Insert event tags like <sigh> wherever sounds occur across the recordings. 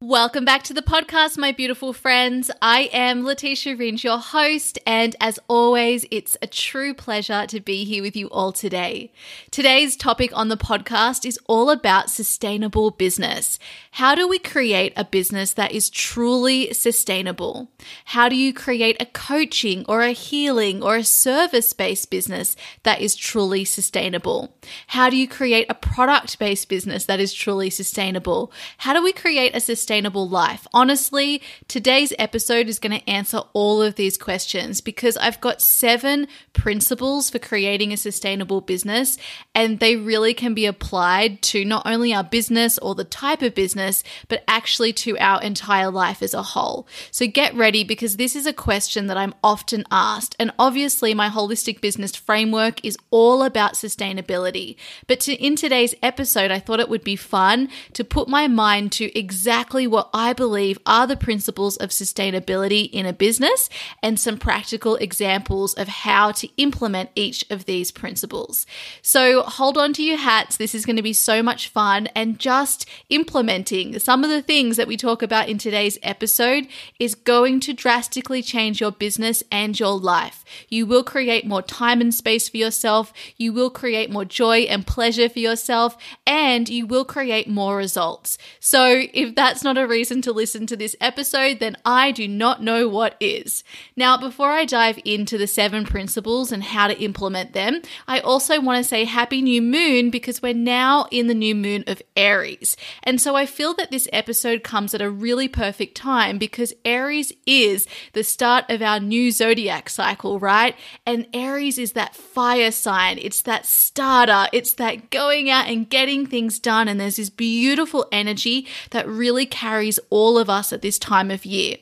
Welcome back to the podcast, my beautiful friends. I am Letitia Ringe, your host, and as always, it's a true pleasure to be here with you all today. Today's topic on the podcast is all about sustainable business. How do we create a business that is truly sustainable? How do you create a coaching or a healing or a service based business that is truly sustainable? How do you create a product based business that is truly sustainable? How do we create a sustainable sustainable life? Honestly, today's episode is going to answer all of these questions because I've got seven principles for creating a sustainable business, and they really can be applied to not only our business or the type of business, but actually to our entire life as a whole. So get ready because this is a question that I'm often asked. And obviously, my holistic business framework is all about sustainability. But to, in today's episode, I thought it would be fun to put my mind to exactly exactly what I believe are the principles of sustainability in a business and some practical examples of how to implement each of these principles. So hold on to your hats. This is going to be so much fun. And just implementing some of the things that we talk about in today's episode is going to drastically change your business and your life. You will create more time and space for yourself. You will create more joy and pleasure for yourself, and you will create more results. So, if that's not a reason to listen to this episode, then I do not know what is. Now, before I dive into the seven principles and how to implement them, I also want to say happy new moon because we're now in the new moon of Aries. And so I feel that this episode comes at a really perfect time because Aries is the start of our new zodiac cycle, right? And Aries is that fire sign, it's that starter, it's that going out and getting things done. And there's this beautiful energy that really carries all of us at this time of year.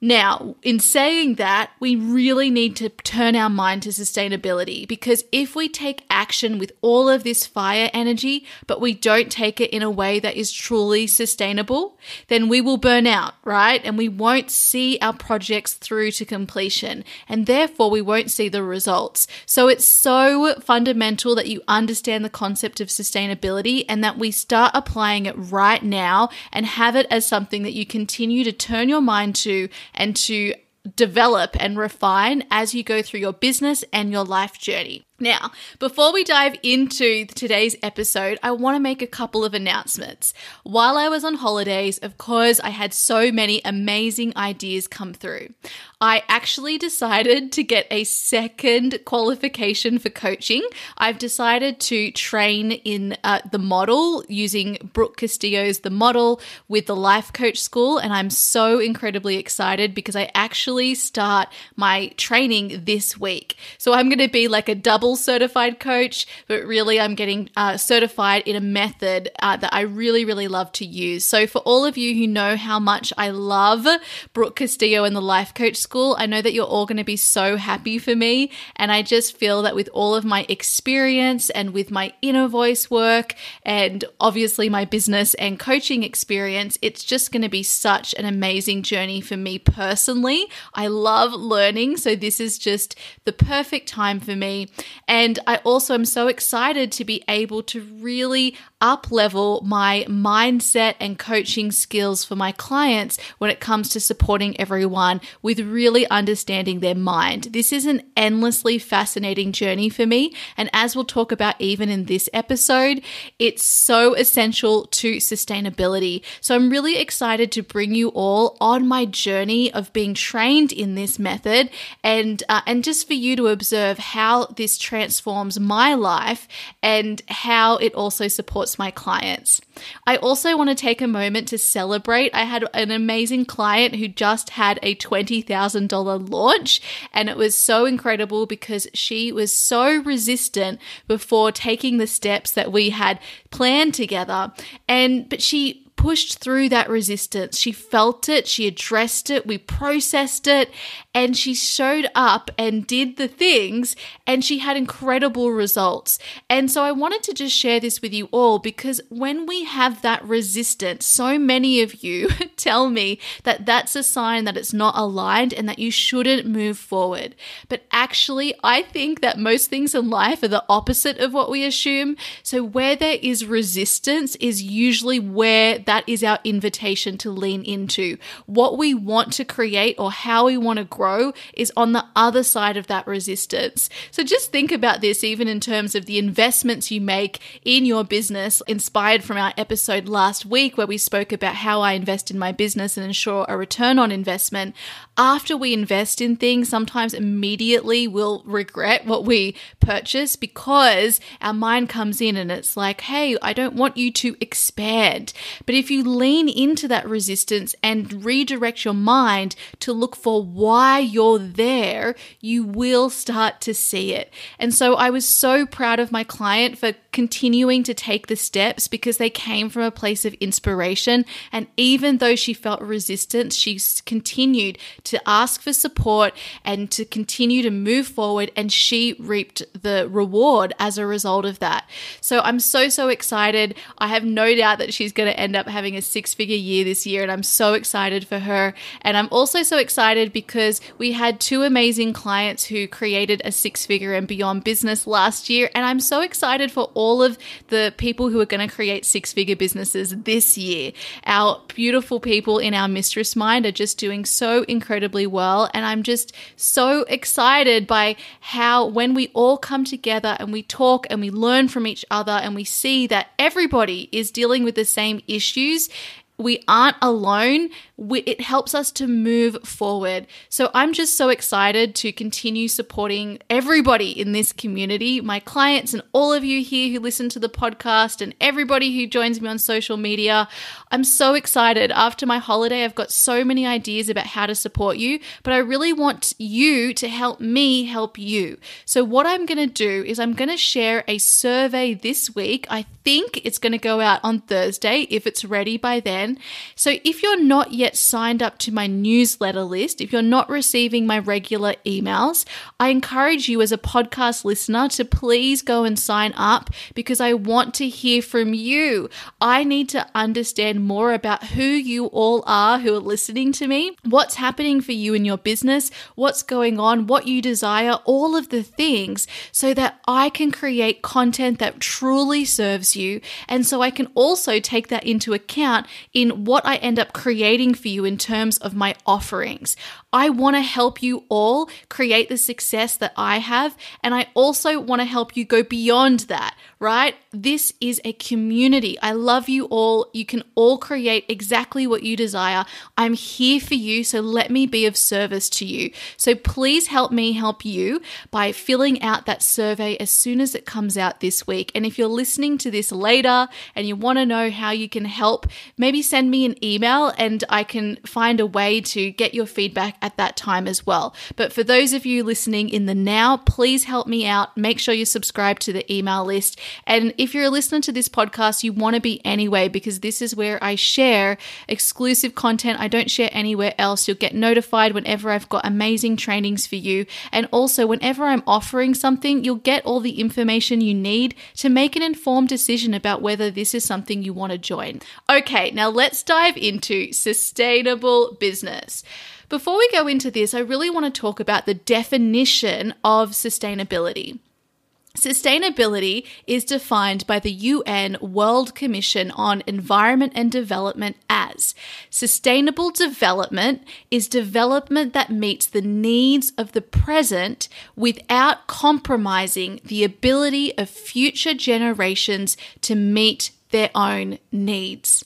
Now, in saying that, we really need to turn our mind to sustainability because if we take action with all of this fire energy, but we don't take it in a way that is truly sustainable, then we will burn out, right? And we won't see our projects through to completion, and therefore we won't see the results. So it's so fundamental that you understand the concept of sustainability and that we start applying it right now and have it as something that you continue to turn your mind to and to develop and refine as you go through your business and your life journey. Now, before we dive into today's episode, I want to make a couple of announcements. While I was on holidays, of course, I had so many amazing ideas come through. I actually decided to get a second qualification for coaching. I've decided to train in uh, the model using Brooke Castillo's The Model with the Life Coach School, and I'm so incredibly excited because I actually start my training this week. So I'm going to be like a double double certified coach, but really I'm getting uh, certified in a method uh, that I really, really love to use. So, for all of you who know how much I love Brooke Castillo and the Life Coach School, I know that you're all going to be so happy for me. And I just feel that with all of my experience and with my inner voice work and obviously my business and coaching experience, it's just going to be such an amazing journey for me personally. I love learning. So, this is just the perfect time for me. And I also am so excited to be able to really up level my mindset and coaching skills for my clients when it comes to supporting everyone with really understanding their mind. This is an endlessly fascinating journey for me. And as we'll talk about even in this episode, it's so essential to sustainability. So I'm really excited to bring you all on my journey of being trained in this method and, uh, and just for you to observe how this transforms my life and how it also supports my clients. I also want to take a moment to celebrate. I had an amazing client who just had a $20,000 launch, and it was so incredible because she was so resistant before taking the steps that we had planned together. And but she pushed through that resistance. She felt it, she addressed it, we processed it, and she showed up and did the things, and she had incredible results. And so I wanted to just share this with you all because when we have that resistance, so many of you <laughs> tell me that that's a sign that it's not aligned and that you shouldn't move forward. But actually, I think that most things in life are the opposite of what we assume. So, where there is resistance is usually where that is our invitation to lean into. What we want to create or how we want to grow is on the other side of that resistance. So, just think about this even in terms of the investments you make in your business, inspired from our episode last week where we spoke about how I invest in my business and ensure a return on investment. After we invest in things, sometimes immediately we'll regret what we purchase because our mind comes in and it's like, hey, I don't want you to expand. But if you lean into that resistance and redirect your mind to look for why you're there, you will start to see it. And so I was so proud of my client for continuing to take the steps because they came from a place of inspiration. And even though she felt resistance, she continued to ask for support and to continue to move forward. And she reaped the reward as a result of that. So I'm so, so excited. I have no doubt that she's going to end up having a six figure year this year. And I'm so excited for her. And I'm also so excited because we had two amazing clients who created a six figure and beyond business last year. And I'm so excited for all of the people who are going to create six figure businesses this year. Our beautiful people in our mistress mind are just doing so incredibly well. And I'm just so excited by how when we all come together and we talk and we learn from each other and we see that everybody is dealing with the same issues we aren't alone we, it helps us to move forward. So I'm just so excited to continue supporting everybody in this community, my clients, and all of you here who listen to the podcast, and everybody who joins me on social media. I'm so excited. After my holiday, I've got so many ideas about how to support you, but I really want you to help me help you. So, what I'm going to do is I'm going to share a survey this week. I think it's going to go out on Thursday if it's ready by then. So, if you're not yet signed up to my newsletter list, if you're not receiving my regular emails, I encourage you as a podcast listener to please go and sign up because I want to hear from you. I need to understand more about who you all are who are listening to me, what's happening for you in your business, what's going on, what you desire, all of the things so that I can create content that truly serves you. And so I can also take that into account in what I end up creating for you in terms of my offerings. I want to help you all create the success that I have. And I also want to help you go beyond that, right? This is a community. I love you all. You can all create exactly what you desire. I'm here for you. So let me be of service to you. So please help me help you by filling out that survey as soon as it comes out this week. And if you're listening to this later and you want to know how you can help, maybe send me an email and I can find a way to get your feedback at that time as well. But for those of you listening in the now, please help me out. Make sure you subscribe to the email list. And if you're a listener to this podcast, you want to be anyway, because this is where I share exclusive content I don't share anywhere else. You'll get notified whenever I've got amazing trainings for you. And also, whenever I'm offering something, you'll get all the information you need to make an informed decision about whether this is something you want to join. Okay, now let's dive into sustainable business. Before we go into this, I really want to talk about the definition of sustainability. Sustainability is defined by the UN World Commission on Environment and Development as sustainable development is development that meets the needs of the present without compromising the ability of future generations to meet their own needs.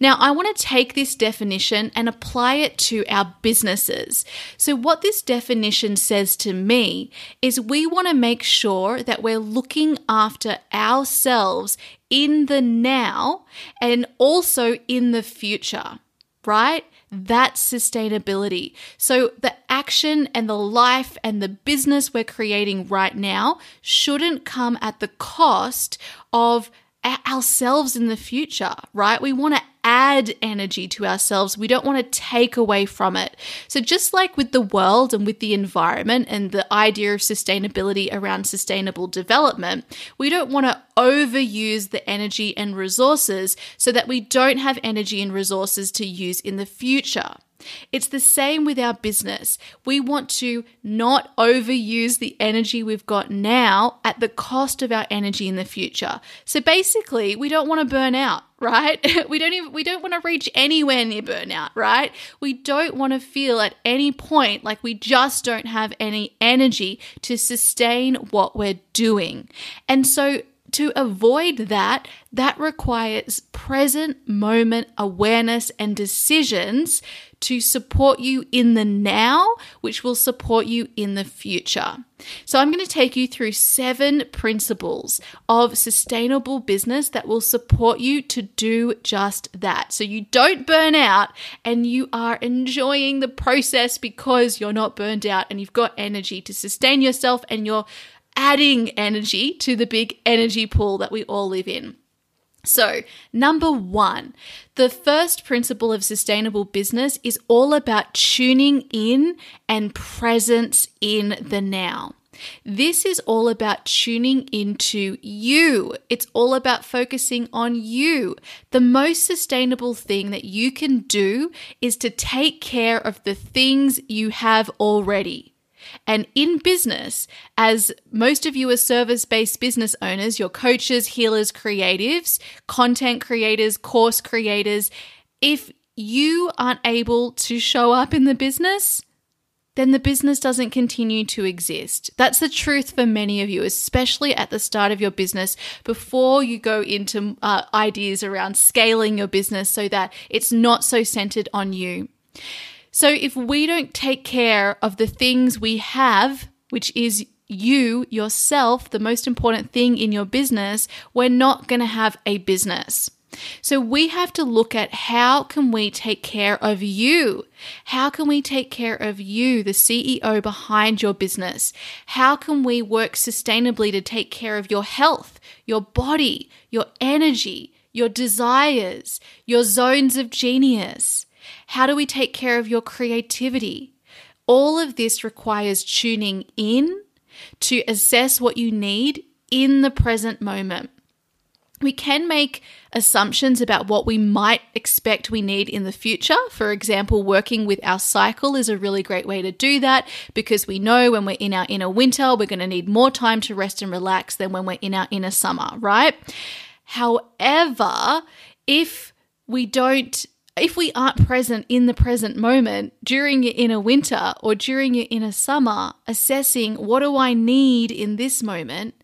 Now, I want to take this definition and apply it to our businesses. So, what this definition says to me is we want to make sure that we're looking after ourselves in the now and also in the future, right? That's sustainability. So, the action and the life and the business we're creating right now shouldn't come at the cost of ourselves in the future, right? We want to add energy to ourselves. We don't want to take away from it. So, just like with the world and with the environment and the idea of sustainability around sustainable development, we don't want to overuse the energy and resources so that we don't have energy and resources to use in the future. It's the same with our business. We want to not overuse the energy we've got now at the cost of our energy in the future. So basically, we don't want to burn out, right? <laughs> we don't even we don't want to reach anywhere near burnout, right? We don't want to feel at any point like we just don't have any energy to sustain what we're doing. And so to avoid that, that requires present moment awareness and decisions to support you in the now, which will support you in the future. So, I'm going to take you through seven principles of sustainable business that will support you to do just that. So, you don't burn out and you are enjoying the process because you're not burned out and you've got energy to sustain yourself and you're adding energy to the big energy pool that we all live in. So, number one, the first principle of sustainable business is all about tuning in and presence in the now. This is all about tuning into you. It's all about focusing on you. The most sustainable thing that you can do is to take care of the things you have already. And in business, as most of you are service based business owners, your coaches, healers, creatives, content creators, course creators, if you aren't able to show up in the business, then the business doesn't continue to exist. That's the truth for many of you, especially at the start of your business, before you go into uh, ideas around scaling your business so that it's not so centered on you. So if we don't take care of the things we have, which is you, yourself, the most important thing in your business, we're not going to have a business. So we have to look at how can we take care of you? How can we take care of you, the CEO behind your business? How can we work sustainably to take care of your health, your body, your energy, your desires, your zones of genius? How do we take care of your creativity? All of this requires tuning in to assess what you need in the present moment. We can make assumptions about what we might expect we need in the future. For example, working with our cycle is a really great way to do that because we know when we're in our inner winter, we're going to need more time to rest and relax than when we're in our inner summer, right? However, if we don't if we aren't present in the present moment during your inner winter or during your inner summer, assessing what do I need in this moment,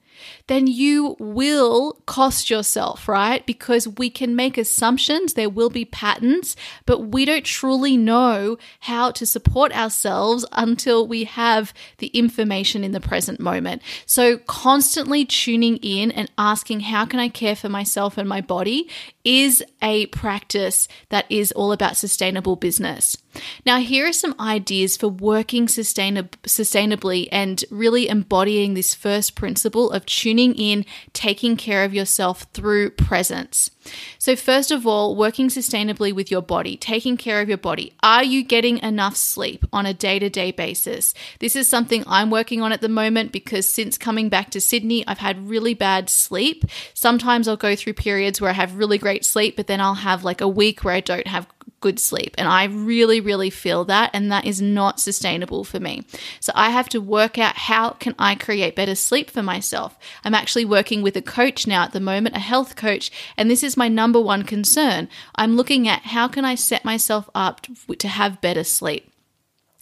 then you will cost yourself, right? Because we can make assumptions, there will be patterns, but we don't truly know how to support ourselves until we have the information in the present moment. So, constantly tuning in and asking, How can I care for myself and my body? is a practice that is all about sustainable business. Now, here are some ideas for working sustainab- sustainably and really embodying this first principle of tuning in, taking care of yourself through presence. So, first of all, working sustainably with your body, taking care of your body. Are you getting enough sleep on a day to day basis? This is something I'm working on at the moment because since coming back to Sydney, I've had really bad sleep. Sometimes I'll go through periods where I have really great sleep, but then I'll have like a week where I don't have good sleep. And I really, really feel that. And that is not sustainable for me. So I have to work out how can I create better sleep for myself. I'm actually working with a coach now at the moment, a health coach. And this is my number one concern. I'm looking at how can I set myself up to have better sleep.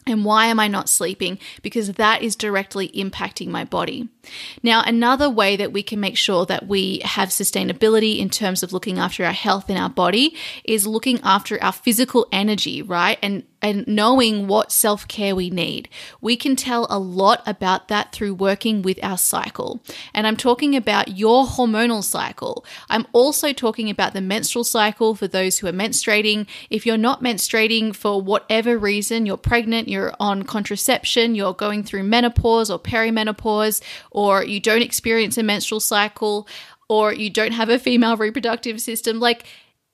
And why am I not sleeping? Because that is directly impacting my body. Now, another way that we can make sure that we have sustainability in terms of looking after our health in our body is looking after our physical energy, right? And and knowing what self care we need. We can tell a lot about that through working with our cycle. And I'm talking about your hormonal cycle. I'm also talking about the menstrual cycle for those who are menstruating. If you're not menstruating for whatever reason, you're pregnant, you're on contraception, you're going through menopause or perimenopause, or you don't experience a menstrual cycle, or you don't have a female reproductive system, like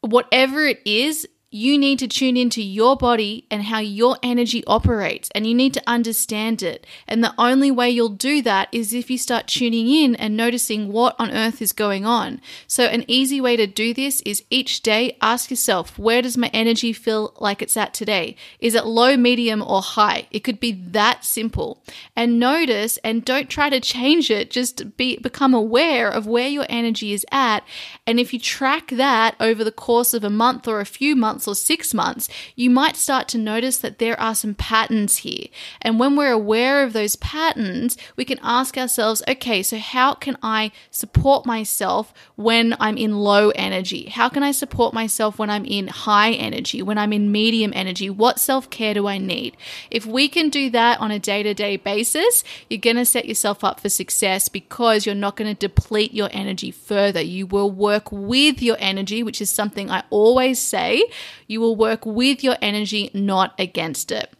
whatever it is, you need to tune into your body and how your energy operates, and you need to understand it. And the only way you'll do that is if you start tuning in and noticing what on earth is going on. So, an easy way to do this is each day ask yourself, where does my energy feel like it's at today? Is it low, medium, or high? It could be that simple. And notice and don't try to change it, just be become aware of where your energy is at. And if you track that over the course of a month or a few months, months or six months, you might start to notice that there are some patterns here. And when we're aware of those patterns, we can ask ourselves, okay, so how can I support myself when I'm in low energy? How can I support myself when I'm in high energy, when I'm in medium energy? What self care do I need? If we can do that on a day to day basis, you're going to set yourself up for success because you're not going to deplete your energy further. You will work with your energy, which is something I always say. You will work with your energy, not against it.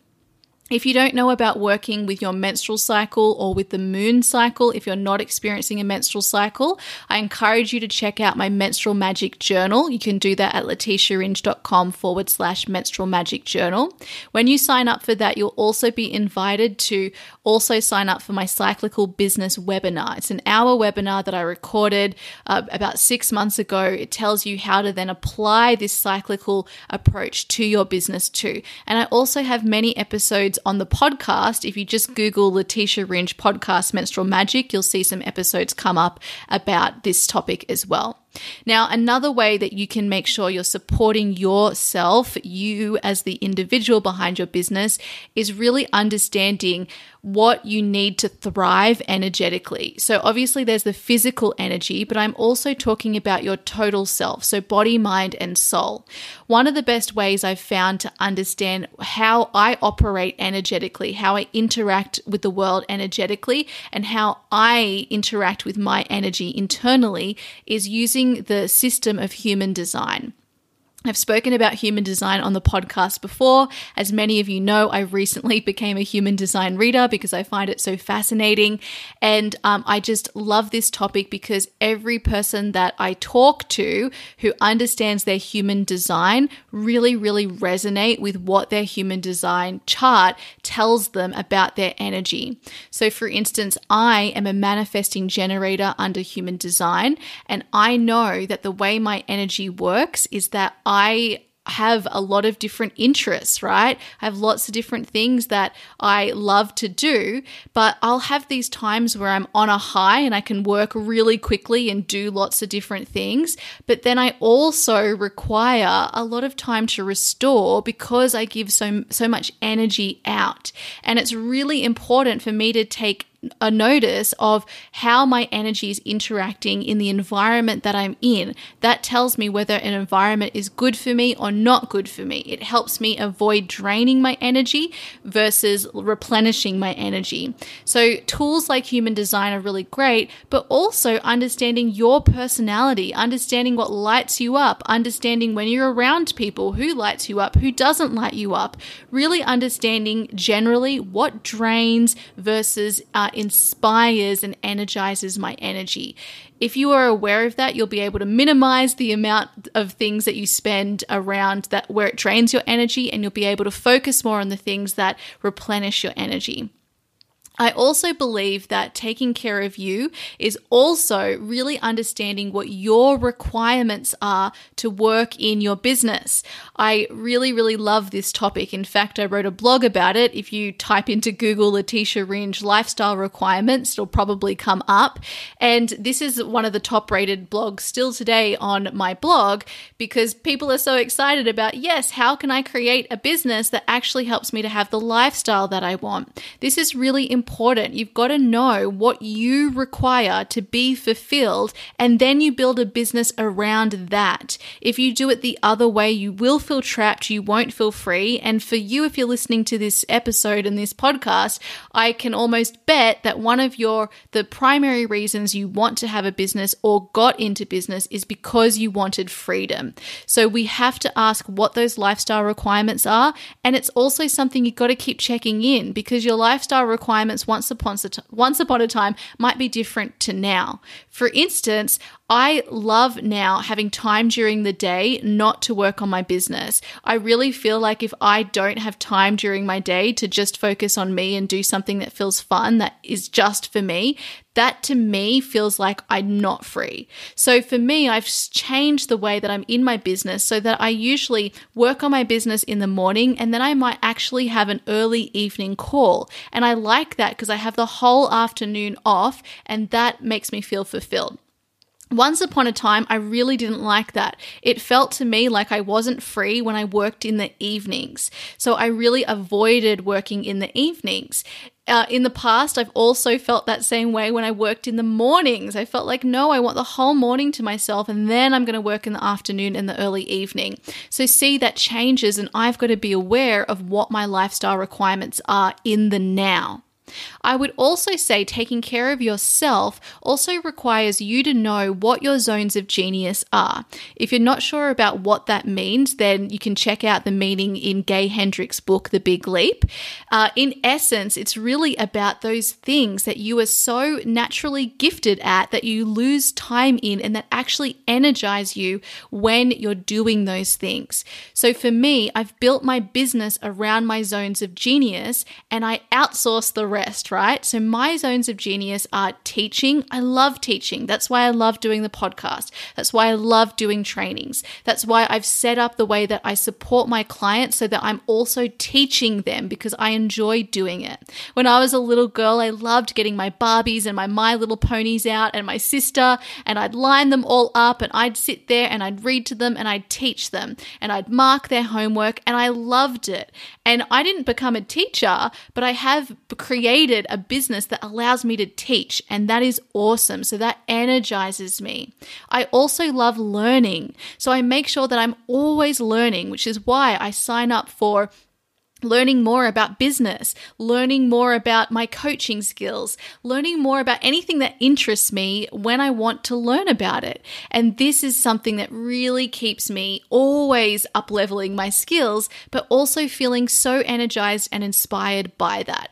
If you don't know about working with your menstrual cycle or with the moon cycle, if you're not experiencing a menstrual cycle, I encourage you to check out my menstrual magic journal. You can do that at letitiaringe.com forward slash menstrual magic journal. When you sign up for that, you'll also be invited to also sign up for my cyclical business webinar. It's an hour webinar that I recorded uh, about six months ago. It tells you how to then apply this cyclical approach to your business too. And I also have many episodes on the podcast. If you just Google Letitia Ringe podcast menstrual magic, you'll see some episodes come up about this topic as well. Now, another way that you can make sure you're supporting yourself, you as the individual behind your business, is really understanding what you need to thrive energetically. So, obviously, there's the physical energy, but I'm also talking about your total self, so body, mind, and soul. One of the best ways I've found to understand how I operate energetically, how I interact with the world energetically, and how I interact with my energy internally is using using the system of human design. I've spoken about human design on the podcast before. As many of you know, I recently <laughs> became a human design reader because I find it so fascinating. And um, I just love this topic because every person that I talk to who understands their human design really, really resonate with what their human design chart tells them about their energy. So, for instance, I am a manifesting generator under human design, and I know that the way my energy works is that I have a lot of different interests, right? I have lots of different things that I love to do, but I'll have these times where I'm on a high and I can work really quickly and do lots of different things. But then I also require a lot of time to restore because I give so so much energy out. And it's really important for me to take a notice of how my energy is interacting in the environment that I'm in. That tells me whether an environment is good for me or not good for me. It helps me avoid draining my energy versus replenishing my energy. So, tools like human design are really great, but also understanding your personality, understanding what lights you up, understanding when you're around people who lights you up, who doesn't light you up, really understanding generally what drains versus uh, inspires and energizes my energy. If you are aware of that, you'll be able to minimize the amount of things that you spend around that where it drains your energy and you'll be able to focus more on the things that replenish your energy. I also believe that taking care of you is also really understanding what your requirements are to work in your business. I really, really love this topic. In fact, I wrote a blog about it. If you type into Google Letitia Ringe lifestyle requirements, it'll probably come up. And this is one of the top rated blogs still today on my blog because people are so excited about, yes, how can I create a business that actually helps me to have the lifestyle that I want? This is really important important. You've got to know what you require to be fulfilled, and then you build a business around that. If you do it the other way, you will feel trapped, you won't feel free. And for you, if you're listening to this episode and this podcast, I can almost bet that one of your the primary reasons you want to have a business or got into business is because you wanted freedom. So we have to ask what those lifestyle requirements are, and it's also something you've got to keep checking in because your lifestyle requirements requirements once upon once upon a time might be different to now. For instance, I love now having time during the day not to work on my business. I really feel like if I don't have time during my day to just focus on me and do something that feels fun, that is just for me, that to me feels like I'm not free. So for me, I've changed the way that I'm in my business so that I usually work on my business in the morning and then I might actually have an early evening call. And I like that because I have the whole afternoon off and that makes me feel fulfilled. Once upon a time, I really didn't like that. It felt to me like I wasn't free when I worked in the evenings. So I really avoided working in the evenings. Uh, in the past, I've also felt that same way when I worked in the mornings. I felt like, no, I want the whole morning to myself, and then I'm going to work in the afternoon and the early evening. So, see, that changes, and I've got to be aware of what my lifestyle requirements are in the now. I would also say taking care of yourself also requires you to know what your zones of genius are. If you're not sure about what that means, then you can check out the meaning in Gay Hendricks' book, The Big Leap. Uh, in essence, it's really about those things that you are so naturally gifted at that you lose time in and that actually energize you when you're doing those things. So for me, I've built my business around my zones of genius and I outsource the rest rest, right? So, my zones of genius are teaching. I love teaching. That's why I love doing the podcast. That's why I love doing trainings. That's why I've set up the way that I support my clients so that I'm also teaching them because I enjoy doing it. When I was a little girl, I loved getting my Barbies and my My Little Ponies out and my sister, and I'd line them all up and I'd sit there and I'd read to them and I'd teach them and I'd mark their homework and I loved it. And I didn't become a teacher, but I have created created a business that allows me to teach, and that is awesome. So that energizes me. I also love learning. So I make sure that I'm always learning, which is why I sign up for learning more about business, learning more about my coaching skills, learning more about anything that interests me when I want to learn about it. And this is something that really keeps me always up leveling my skills, but also feeling so energized and inspired by that.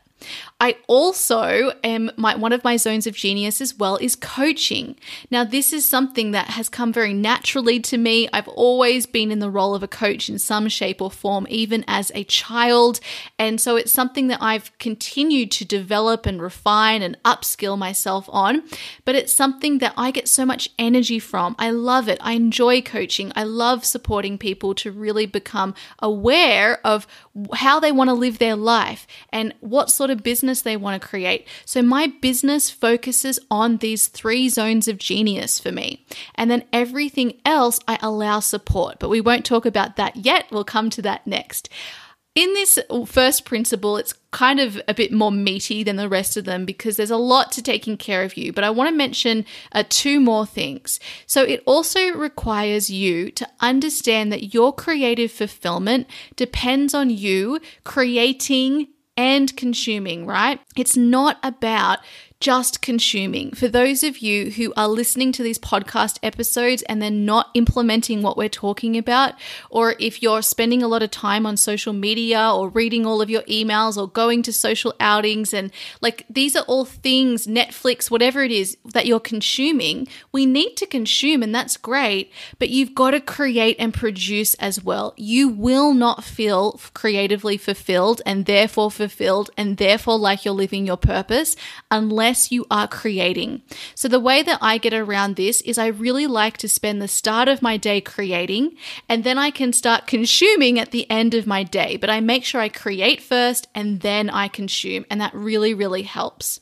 I also am my one of my zones of genius as well is coaching. Now this is something that has come very naturally to me. I've always been in the role of a coach in some shape or form even as a child, and so it's something that I've continued to develop and refine and upskill myself on, but it's something that I get so much energy from. I love it. I enjoy coaching. I love supporting people to really become aware of how they want to live their life and what sort of business business they want to create. So my business focuses on these three zones of genius for me. And then everything else I allow support, but we won't talk about that yet. We'll come to that next. In this first principle, it's kind of a bit more meaty than the rest of them because there's a lot to taking care of you. But I want to mention uh, two more things. So it also requires you to understand that your creative fulfillment depends on you creating and consuming, right? It's not about just consuming. For those of you who are listening to these podcast episodes and they're not implementing what we're talking about, or if you're spending a lot of time on social media or reading all of your emails or going to social outings, and like these are all things, Netflix, whatever it is that you're consuming, we need to consume, and that's great, but you've got to create and produce as well. You will not feel creatively fulfilled and therefore fulfilled and therefore like you're living your purpose unless unless you are creating. So, the way that I get around this is I really like to spend the start of my day creating, and then I can start consuming at the end of my day. But I make sure I create first and then I consume, and that really, really helps.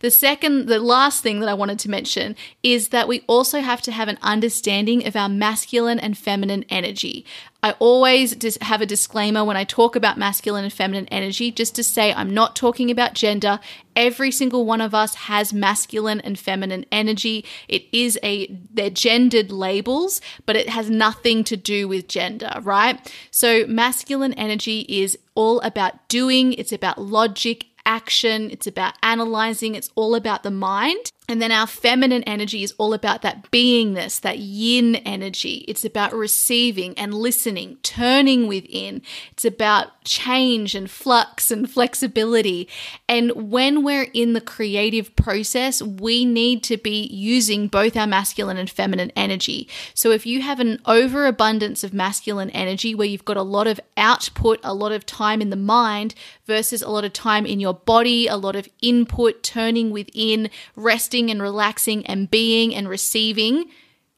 The second, the last thing that I wanted to mention is that we also have to have an understanding of our masculine and feminine energy. I always just have a disclaimer when I talk about masculine and feminine energy, just to say I'm not talking about gender. Every single one of us has masculine and feminine energy. It is a, they're gendered labels, but it has nothing to do with gender, right? So masculine energy is all about doing, it's about logic action, it's about analyzing, it's all about the mind. And then our feminine energy is all about that beingness, that yin energy. It's about receiving and listening, turning within. It's about change and flux and flexibility. And when we're in the creative process, we need to be using both our masculine and feminine energy. So if you have an overabundance of masculine energy where you've got a lot of output, a lot of time in the mind versus a lot of time in your body, a lot of input, turning within, resting and relaxing and being and receiving,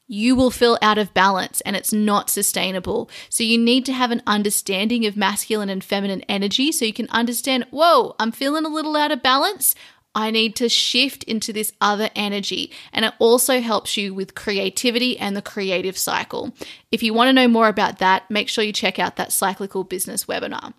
you will feel out of balance and it's not sustainable. So, you need to have an understanding of masculine and feminine energy so you can understand, whoa, I'm feeling a little out of balance. I need to shift into this other energy. And it also helps you with creativity and the creative cycle. If you want to know more about that, make sure you check out that cyclical business webinar.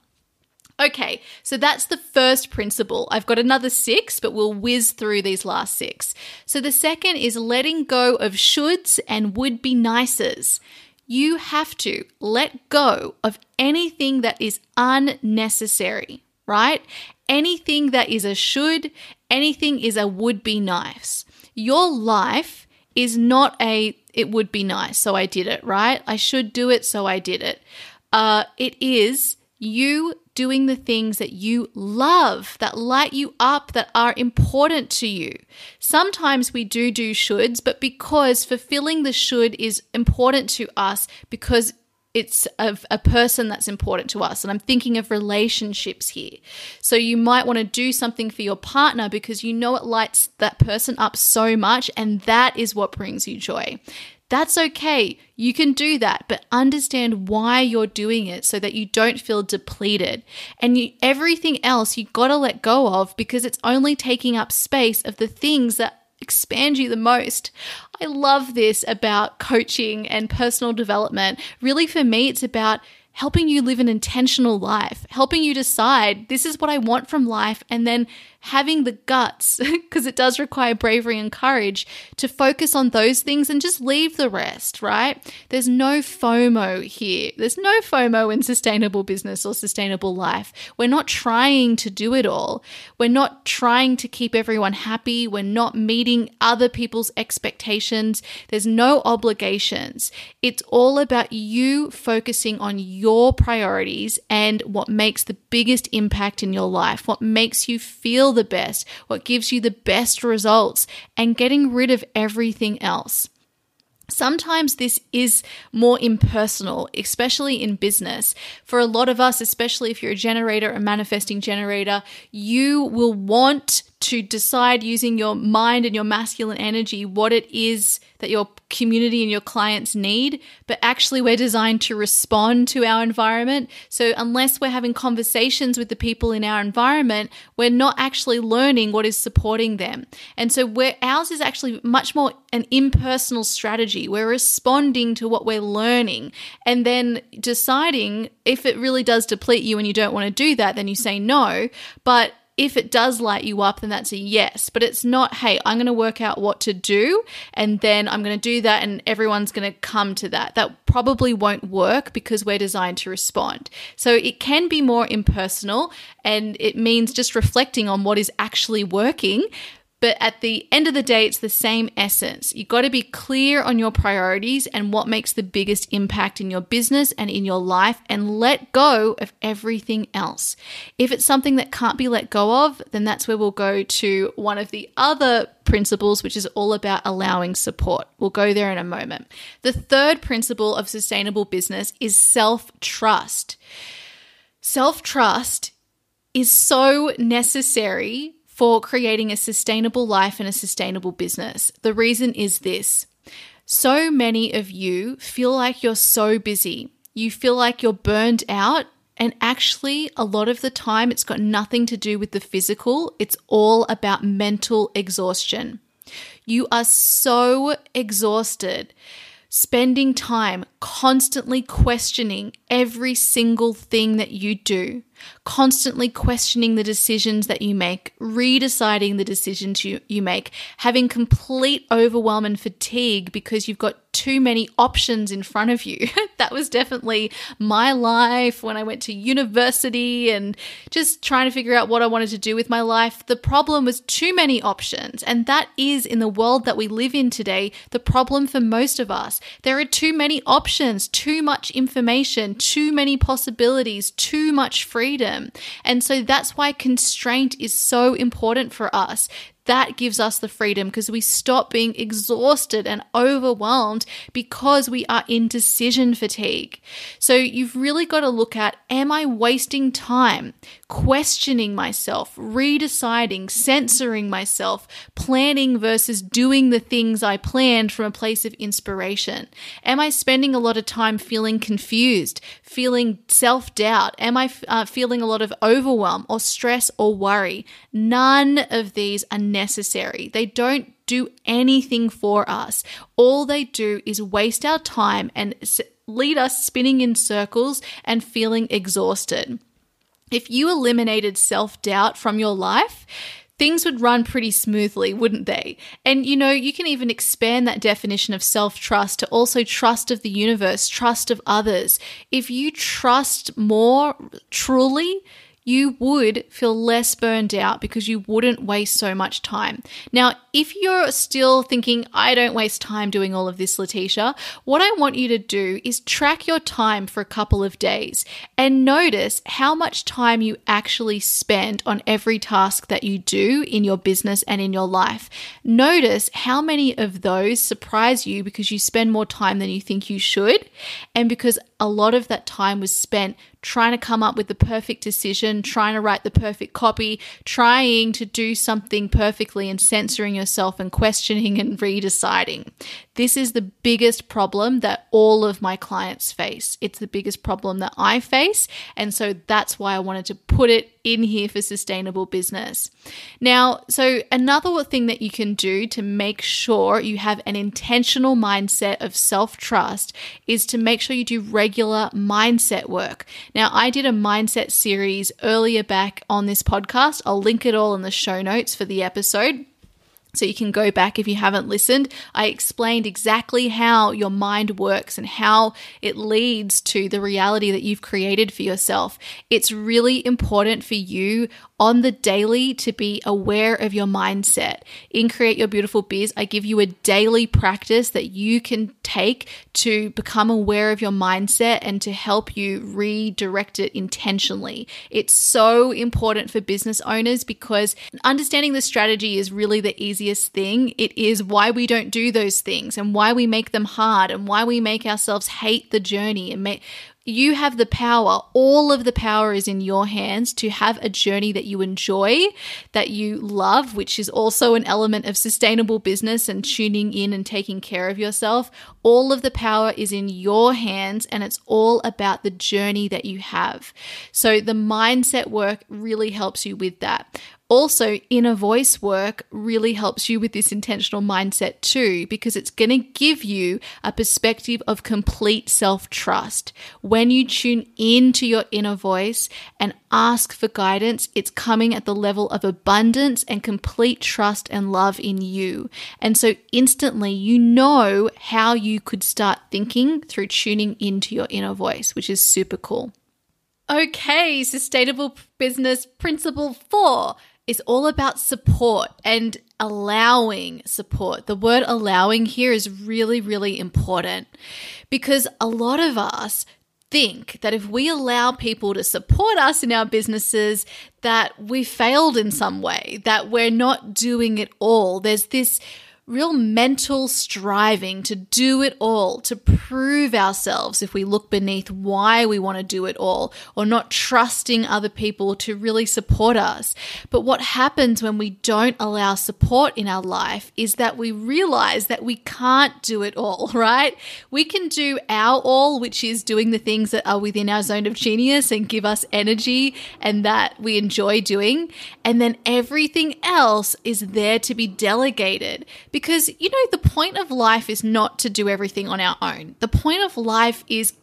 Okay, so that's the first principle. I've got another six, but we'll whiz through these last six. So the second is letting go of shoulds and would be nices. You have to let go of anything that is unnecessary, right? Anything that is a should, anything is a would be nice. Your life is not a it would be nice, so I did it, right? I should do it, so I did it. Uh, it is you doing the things that you love, that light you up, that are important to you. Sometimes we do do shoulds, but because fulfilling the should is important to us because it's of a person that's important to us. And I'm thinking of relationships here. So you might want to do something for your partner because you know it lights that person up so much, and that is what brings you joy. That's okay. You can do that, but understand why you're doing it so that you don't feel depleted. And you, everything else you got to let go of because it's only taking up space of the things that expand you the most. I love this about coaching and personal development. Really, for me, it's about helping you live an intentional life, helping you decide this is what I want from life, and then having the guts, <laughs> because it does require bravery and courage, to focus on those things and just leave the rest, right? There's no FOMO here. There's no FOMO in sustainable business or sustainable life. We're not trying to do it all. We're not trying to keep everyone happy. We're not meeting other people's expectations. There's no obligations. It's all about you focusing on your priorities and what makes the biggest impact in your life, what makes you feel the best, what gives you the best results, and getting rid of everything else. Sometimes this is more impersonal, especially in business. For a lot of us, especially if you're a generator, a manifesting generator, you will want to decide using your mind and your masculine energy what it is that your community and your clients need, but actually we're designed to respond to our environment. So unless we're having conversations with the people in our environment, we're not actually learning what is supporting them. And so where ours is actually much more an impersonal strategy. We're responding to what we're learning and then deciding if it really does deplete you and you don't want to do that, then you say no. But if it does light you up, then that's a yes. But it's not, hey, I'm going to work out what to do and then I'm going to do that and everyone's going to come to that. That probably won't work because we're designed to respond. So it can be more impersonal and it means just reflecting on what is actually working but at the end of the day, it's the same essence. You've got to be clear on your priorities and what makes the biggest impact in your business and in your life and let go of everything else. If it's something that can't be let go of, then that's where we'll go to one of the other principles, which is all about allowing support. We'll go there in a moment. The third principle of sustainable business is self trust. Self trust is so necessary for creating a sustainable life and a sustainable business. The reason is this so many of you feel like you're so busy, you feel like you're burned out. And actually, a lot of the time, it's got nothing to do with the physical. It's all about mental exhaustion. You are so exhausted spending time constantly questioning every single thing that you do, constantly questioning the decisions that you make, redeciding the decisions you, you make, having complete overwhelm and fatigue because you've got too many options in front of you. <laughs> that was definitely my life when I went to university and just trying to figure out what I wanted to do with my life. The problem was too many options. And that is in the world that we live in today, the problem for most of us. There are too many options, too much information, too many possibilities, too much freedom. And so that's why constraint is so important for us. That gives us the freedom because we stop being exhausted and overwhelmed because we are in decision fatigue. So you've really got to look at am I wasting time questioning myself, redeciding, censoring myself, planning versus doing the things I planned from a place of inspiration? Am I spending a lot of time feeling confused, feeling self doubt? Am I uh, feeling a lot of overwhelm or stress or worry? None of these are necessary. They don't do anything for us. All they do is waste our time and lead us spinning in circles and feeling exhausted. If you eliminated self doubt from your life, things would run pretty smoothly, wouldn't they? And you know, you can even expand that definition of self trust to also trust of the universe, trust of others. If you trust more truly, you would feel less burned out because you wouldn't waste so much time. Now, if you're still thinking, I don't waste time doing all of this, Letitia, what I want you to do is track your time for a couple of days and notice how much time you actually spend on every task that you do in your business and in your life. Notice how many of those surprise you because you spend more time than you think you should, and because a lot of that time was spent trying to come up with the perfect decision, trying to write the perfect copy, trying to do something perfectly and censoring yourself and questioning and redeciding. This is the biggest problem that all of my clients face. It's the biggest problem that I face. And so that's why I wanted to put it in here for sustainable business. Now, so another thing that you can do to make sure you have an intentional mindset of self trust is to make sure you do regular mindset work. Now, I did a mindset series earlier back on this podcast. I'll link it all in the show notes for the episode. So you can go back if you haven't listened. I explained exactly how your mind works and how it leads to the reality that you've created for yourself. It's really important for you on the daily to be aware of your mindset. In Create Your Beautiful Biz, I give you a daily practice that you can take to become aware of your mindset and to help you redirect it intentionally. It's so important for business owners because understanding the strategy is really the easiest thing. It is why we don't do those things and why we make them hard and why we make ourselves hate the journey and make you have the power. All of the power is in your hands to have a journey that you enjoy, that you love, which is also an element of sustainable business and tuning in and taking care of yourself. All of the power is in your hands and it's all about the journey that you have. So the mindset work really helps you with that. Also, inner voice work really helps you with this intentional mindset too, because it's going to give you a perspective of complete self trust. When you tune into your inner voice and ask for guidance, it's coming at the level of abundance and complete trust and love in you. And so instantly you know how you could start thinking through tuning into your inner voice, which is super cool. Okay, sustainable business principle four is all about support and allowing support. The word allowing here is really, really important because a lot of us think that if we allow people to support us in our businesses, that we failed in some way, that we're not doing it all. There's this real mental striving to do it all, to prove ourselves if we look beneath why we want to do it all, or not trusting other people to really support us. But what happens when we don't allow support in our life is that we realize that we can't do it all, <laughs> right? We can do our all, which is doing the things that are within our zone of genius and give us energy and that we enjoy doing. And then everything else is there to be delegated Because, you know, the point of life is not to do everything on our own. The point of life is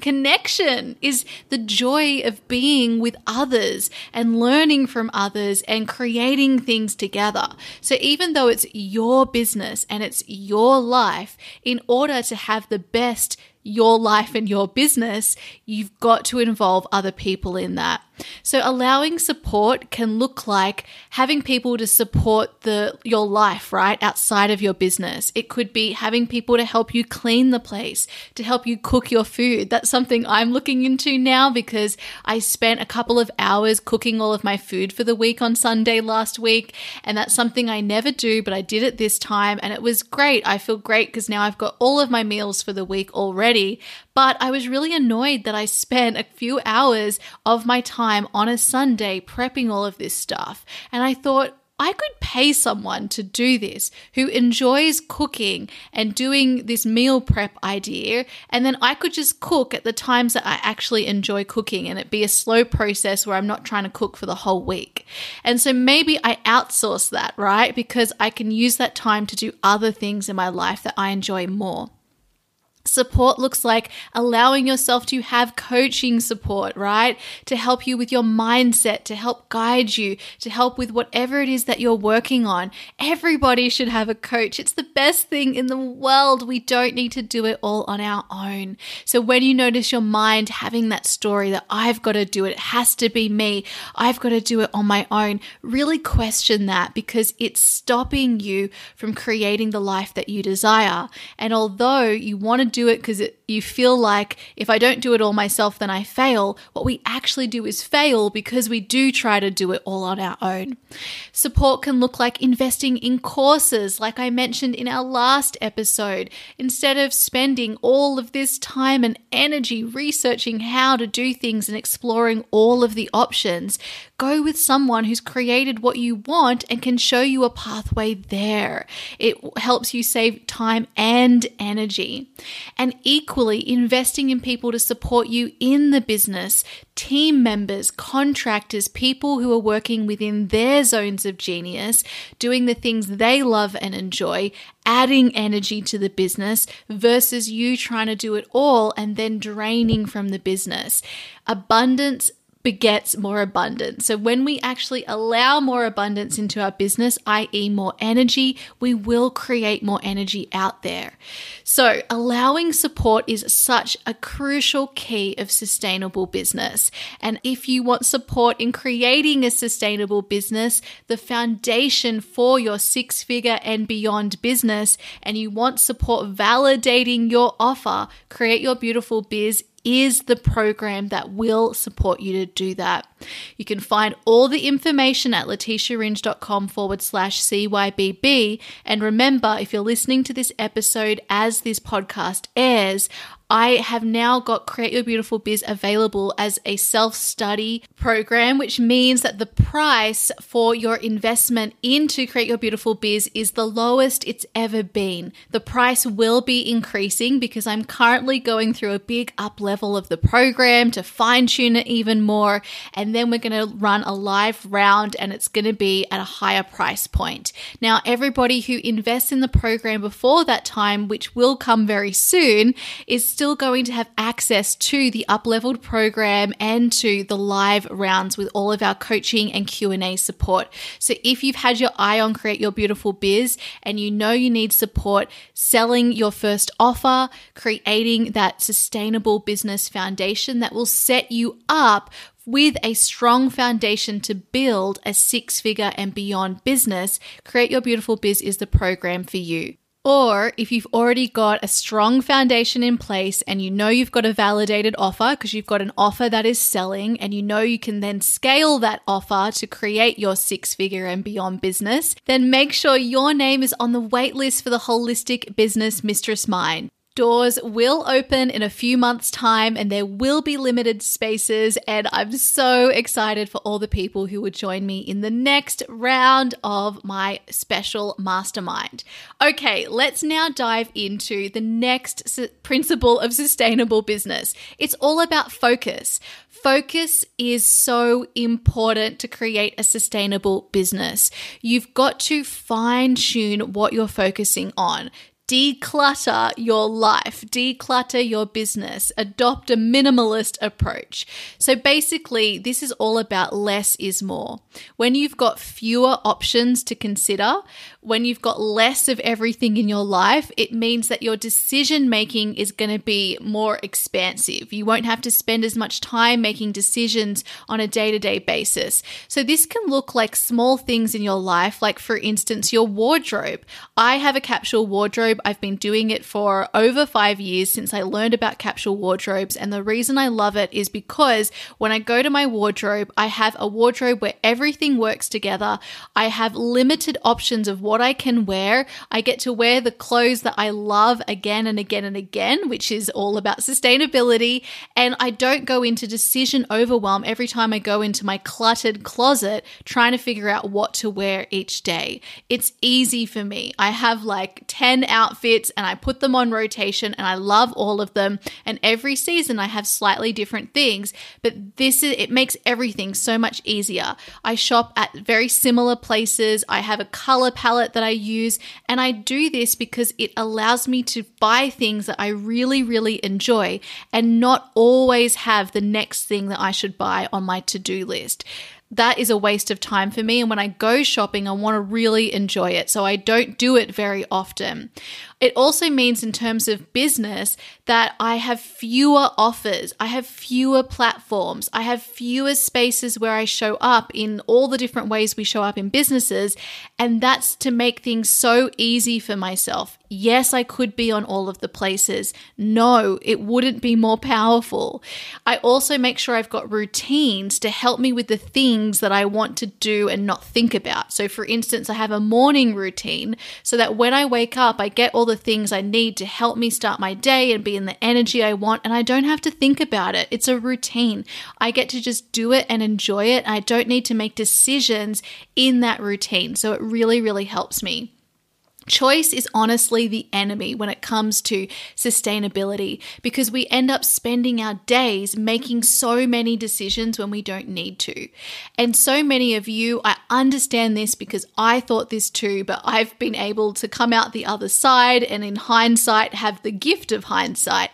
connection is the joy of being with others and learning from others and creating things together. So even though it's your business and it's your life, in order to have the best your life and your business, you've got to involve other people in that. So allowing support can look like having people to support the your life, right? Outside of your business. It could be having people to help you clean the place, to help you cook your food. That's something I'm looking into now because I spent a couple of hours cooking all of my food for the week on Sunday last week, and that's something I never do, but I did it this time and it was great. I feel great because now I've got all of my meals for the week already, but I was really annoyed that I spent a few hours of my time on a Sunday prepping all of this stuff. And I thought, I could pay someone to do this who enjoys cooking and doing this meal prep idea, and then I could just cook at the times that I actually enjoy cooking and it be a slow process where I'm not trying to cook for the whole week. And so maybe I outsource that, right? Because I can use that time to do other things in my life that I enjoy more. Support looks like allowing yourself to have coaching support, right? To help you with your mindset, to help guide you, to help with whatever it is that you're working on. Everybody should have a coach. It's the best thing in the world. We don't need to do it all on our own. So when you notice your mind having that story that I've got to do it, it has to be me, I've got to do it on my own, really question that because it's stopping you from creating the life that you desire. And although you want to do it because you feel like if I don't do it all myself, then I fail. What we actually do is fail because we do try to do it all on our own. Support can look like investing in courses, like I mentioned in our last episode. Instead of spending all of this time and energy researching how to do things and exploring all of the options, go with someone who's created what you want and can show you a pathway there. It helps you save time and energy. And equally, investing in people to support you in the business, team members, contractors, people who are working within their zones of genius, doing the things they love and enjoy, adding energy to the business versus you trying to do it all and then draining from the business. Abundance begets more abundance. So when we actually allow more abundance into our business, i.e., more energy, we will create more energy out there. So allowing support is such a crucial key of sustainable business. And if you want support in creating a sustainable business, the foundation for your six figure and beyond business, and you want support validating your offer, Create Your Beautiful Biz is the program that will support you to do that. You can find all the information at letitiaringe.com forward slash CYBB. And remember, if you're listening to this episode as this podcast airs, I have now got Create Your Beautiful Biz available as a self study program, which means that the price for your investment into Create Your Beautiful Biz is the lowest it's ever been. The price will be increasing because I'm currently going through a big up level of the program to fine tune it even more. And then we're going to run a live round and it's going to be at a higher price point. Now, everybody who invests in the program before that time, which will come very soon, is still still going to have access to the up-leveled program and to the live rounds with all of our coaching and Q&A support. So if you've had your eye on Create Your Beautiful Biz and you know you need support selling your first offer, creating that sustainable business foundation that will set you up with a strong foundation to build a six figure and beyond business, Create Your Beautiful Biz is the program for you. Or if you've already got a strong foundation in place and you know you've got a validated offer because you've got an offer that is selling and you know you can then scale that offer to create your six figure and beyond business, then make sure your name is on the waitlist for the Holistic Business Mistress Mind. Doors will open in a few months' time and there will be limited spaces. And I'm so excited for all the people who would join me in the next round of my special mastermind. Okay, let's now dive into the next principle of sustainable business. It's all about focus. Focus is so important to create a sustainable business. You've got to fine tune what you're focusing on declutter your life, declutter your business, adopt a minimalist approach. So basically, this is all about less is more. When you've got fewer options to consider, when you've got less of everything in your life, it means that your decision making is going to be more expansive. You won't have to spend as much time making decisions on a day to day basis. So, this can look like small things in your life, like, for instance, your wardrobe. I have a capsule wardrobe. I've been doing it for over five years since I learned about capsule wardrobes. And the reason I love it is because when I go to my wardrobe, I have a wardrobe where everything works together. I have limited options of what what I can wear. I get to wear the clothes that I love again and again and again, which is all about sustainability. And I don't go into decision overwhelm every time I go into my cluttered closet trying to figure out what to wear each day. It's easy for me. I have like 10 outfits and I put them on rotation and I love all of them. And every season I have slightly different things, but this is, it makes everything so much easier. I shop at very similar places. I have a color palette palette that I use. And I do this because it allows me to buy things that I really, really enjoy and not always have the next thing that I should buy on my to do list that is a waste of time for me. And when I go shopping, I want to really enjoy it. So I don't do it very often. It also means, in terms of business, that I have fewer offers, I have fewer platforms, I have fewer spaces where I show up in all the different ways we show up in businesses. And that's to make things so easy for myself. Yes, I could be on all of the places. No, it wouldn't be more powerful. I also make sure I've got routines to help me with the things that I want to do and not think about. So, for instance, I have a morning routine so that when I wake up, I get all the things I need to help me start my day and be in the energy I want, and I don't have to think about it. It's a routine. I get to just do it and enjoy it. I don't need to make decisions in that routine. So, it really, really helps me. Choice is honestly the enemy when it comes to sustainability because we end up spending our days making so many decisions when we don't need to. And so many of you, I understand this because I thought this too, but I've been able to come out the other side and in hindsight have the gift of hindsight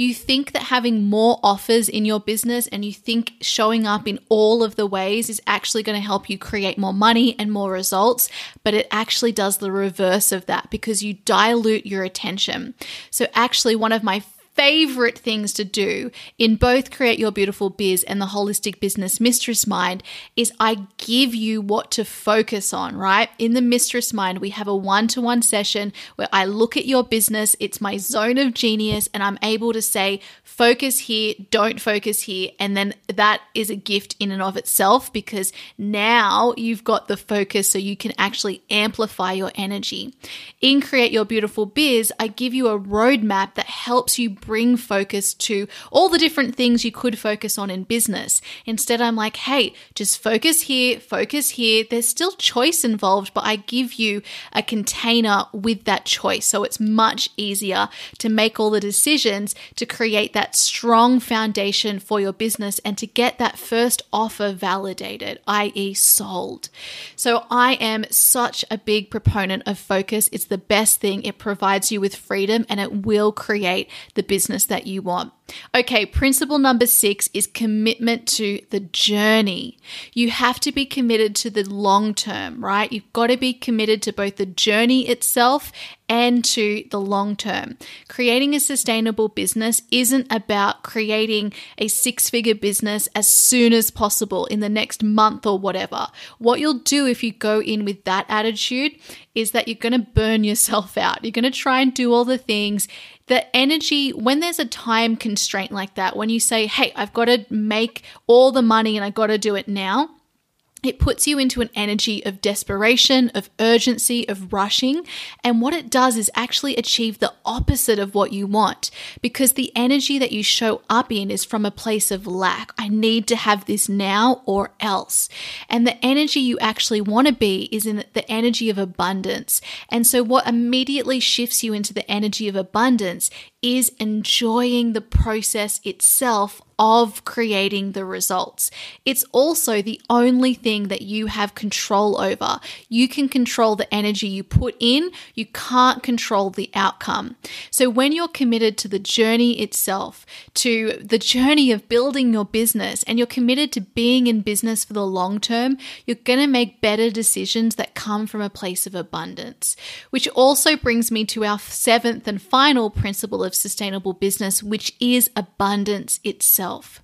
you think that having more offers in your business and you think showing up in all of the ways is actually going to help you create more money and more results, but it actually does the reverse of that because you dilute your attention. So, actually, one of my favorite things to do in both Create Your Beautiful Biz and the Holistic Business Mistress Mind is I give you what to focus on, right? In the Mistress Mind, we have a one to one session where I look at your business, it's my zone of genius, and I'm able to say, focus here, don't focus here. And then that is a gift in and of itself because now you've got the focus so you can actually amplify your energy. In Create Your Beautiful Biz, I give you a roadmap that helps you bring focus to all the different things you could focus on in business. Instead, I'm like, hey, just focus here, focus here. There's still choice involved, but I give you a container with that choice. So it's much easier to make all the decisions to create that strong foundation for your business and to get that first offer validated, i.e., sold. So I am such a big proponent of focus. It's the best thing. It provides you with freedom and it will create the business business that you want. Okay, principle number six is commitment to the journey. You have to be committed to the long term, right? You've got to be committed to both the journey itself and to the long term. Creating a sustainable business isn't about creating a six figure business as soon as possible in the next month or whatever. What you'll do if you go in with that attitude is that you're going to burn yourself out. You're going to try and do all the things. The energy, when there's a time constraint like that, when you say, hey, I've got to make all the money and I've got to do it now, it puts you into an energy of desperation, of urgency, of rushing. And what it does is actually achieve the opposite of what you want because the energy that you show up in is from a place of lack. I need to have this now or else. And the energy you actually want to be is in the energy of abundance. And so, what immediately shifts you into the energy of abundance is enjoying the process itself of creating the results. It's also the only thing that you have control over. You can control the energy you put in, you can't control the outcome. So, when you're committed to the journey itself, to the journey of building your business, and you're committed to being in business for the long term, you're going to make better decisions that come from a place of abundance. Which also brings me to our seventh and final principle of sustainable business, which is abundance itself.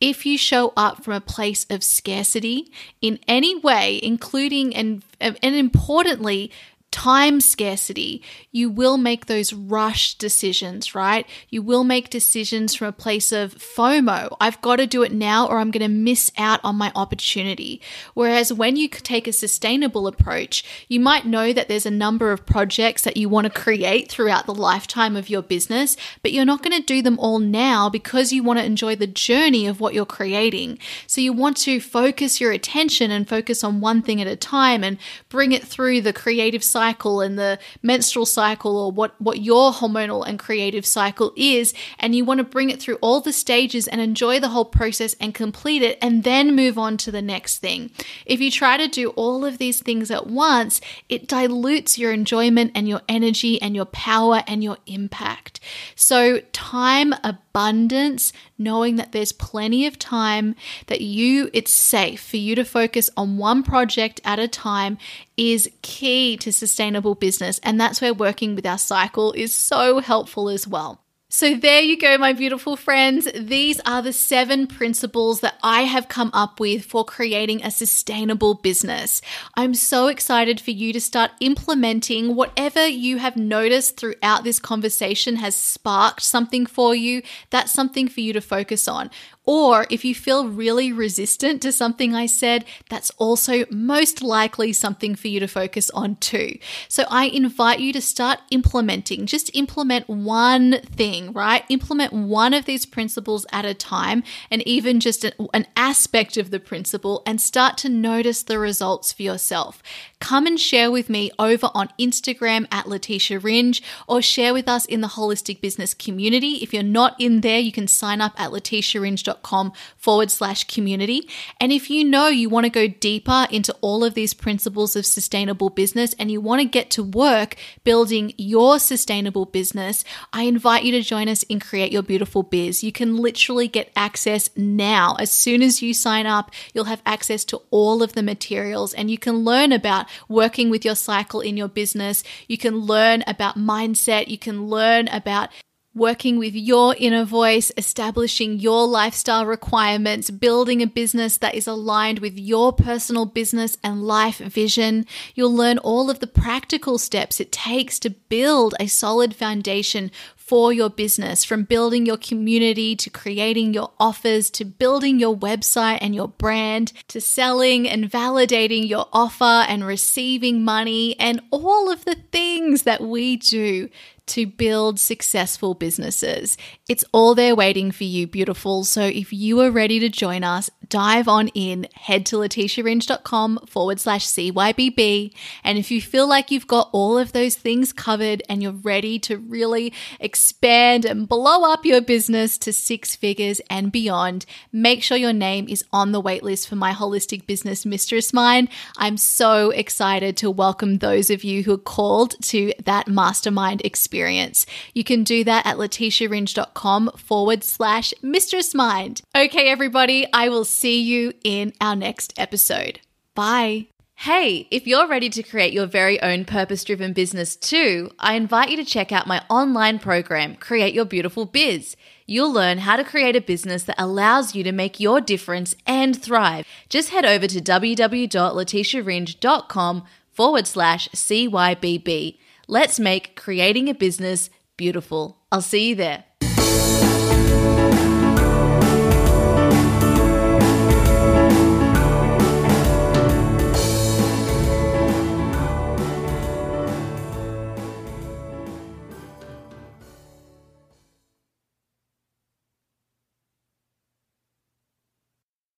If you show up from a place of scarcity in any way, including and, and importantly, time scarcity, you will make those rush decisions, right? You will make decisions from a place of FOMO. I've got to do it now or I'm going to miss out on my opportunity. Whereas when you take a sustainable approach, you might know that there's a number of projects that you want to create throughout the lifetime of your business, but you're not going to do them all now because you want to enjoy the journey of what you're creating. So you want to focus your attention and focus on one thing at a time and bring it through the creative side cycle and the menstrual cycle or what, what your hormonal and creative cycle is. And you want to bring it through all the stages and enjoy the whole process and complete it and then move on to the next thing. If you try to do all of these things at once, it dilutes your enjoyment and your energy and your power and your impact. So, time abundance, knowing that there's plenty of time, that you, it's safe for you to focus on one project at a time is key to sustainable business. And that's where working with our cycle is so helpful as well. So, there you go, my beautiful friends. These are the seven principles that I have come up with for creating a sustainable business. I'm so excited for you to start implementing whatever you have noticed throughout this conversation has sparked something for you. That's something for you to focus on. Or if you feel really resistant to something I said, that's also most likely something for you to focus on too. So I invite you to start implementing, just implement one thing, right? Implement one of these principles at a time and even just an, aspect of the principle and start to notice the results for yourself. Come and share with me over on Instagram at Letitia Ringe or share with us in the Holistic Business community. If you're not in there, you can sign up at letitiaringe.com com forward slash community. And if you know you want to go deeper into all of these principles of sustainable business and you want to get to work building your sustainable business, I invite you to join us in Create Your Beautiful Biz. You can literally get access now. As soon as you sign up, you'll have access to all of the materials and you can learn about working with your cycle in your business. You can learn about mindset. You can learn about working with your inner voice, establishing your lifestyle requirements, building a business that is aligned with your personal business and life vision. You'll learn all of the practical steps it takes to build a solid foundation for your business from building your community to creating your offers to building your website and your brand to selling and validating your offer and receiving money and all of the things that we do to build successful businesses. It's all there waiting for you, beautiful. So if you are ready to join us, dive on in, head to letitiaringe.com forward slash CYBB. And if you feel like you've got all of those things covered and you're ready to really expand and blow up your business to six figures and beyond, make sure your name is on the waitlist for my holistic business mistress mind. I'm so excited to welcome those of you who are called to that mastermind experience. You can do that at letitiaringe.com forward slash mistress mind. Okay, everybody, I will see you in our next episode. Bye. Hey, if you're ready to create your very own purpose driven business too, I invite you to check out my online program, Create Your Beautiful Biz. You'll learn how to create a business that allows you to make your difference and thrive. Just head over to www.letitiaringe.com forward slash CYBB. Let's make creating a business beautiful. I'll see you there.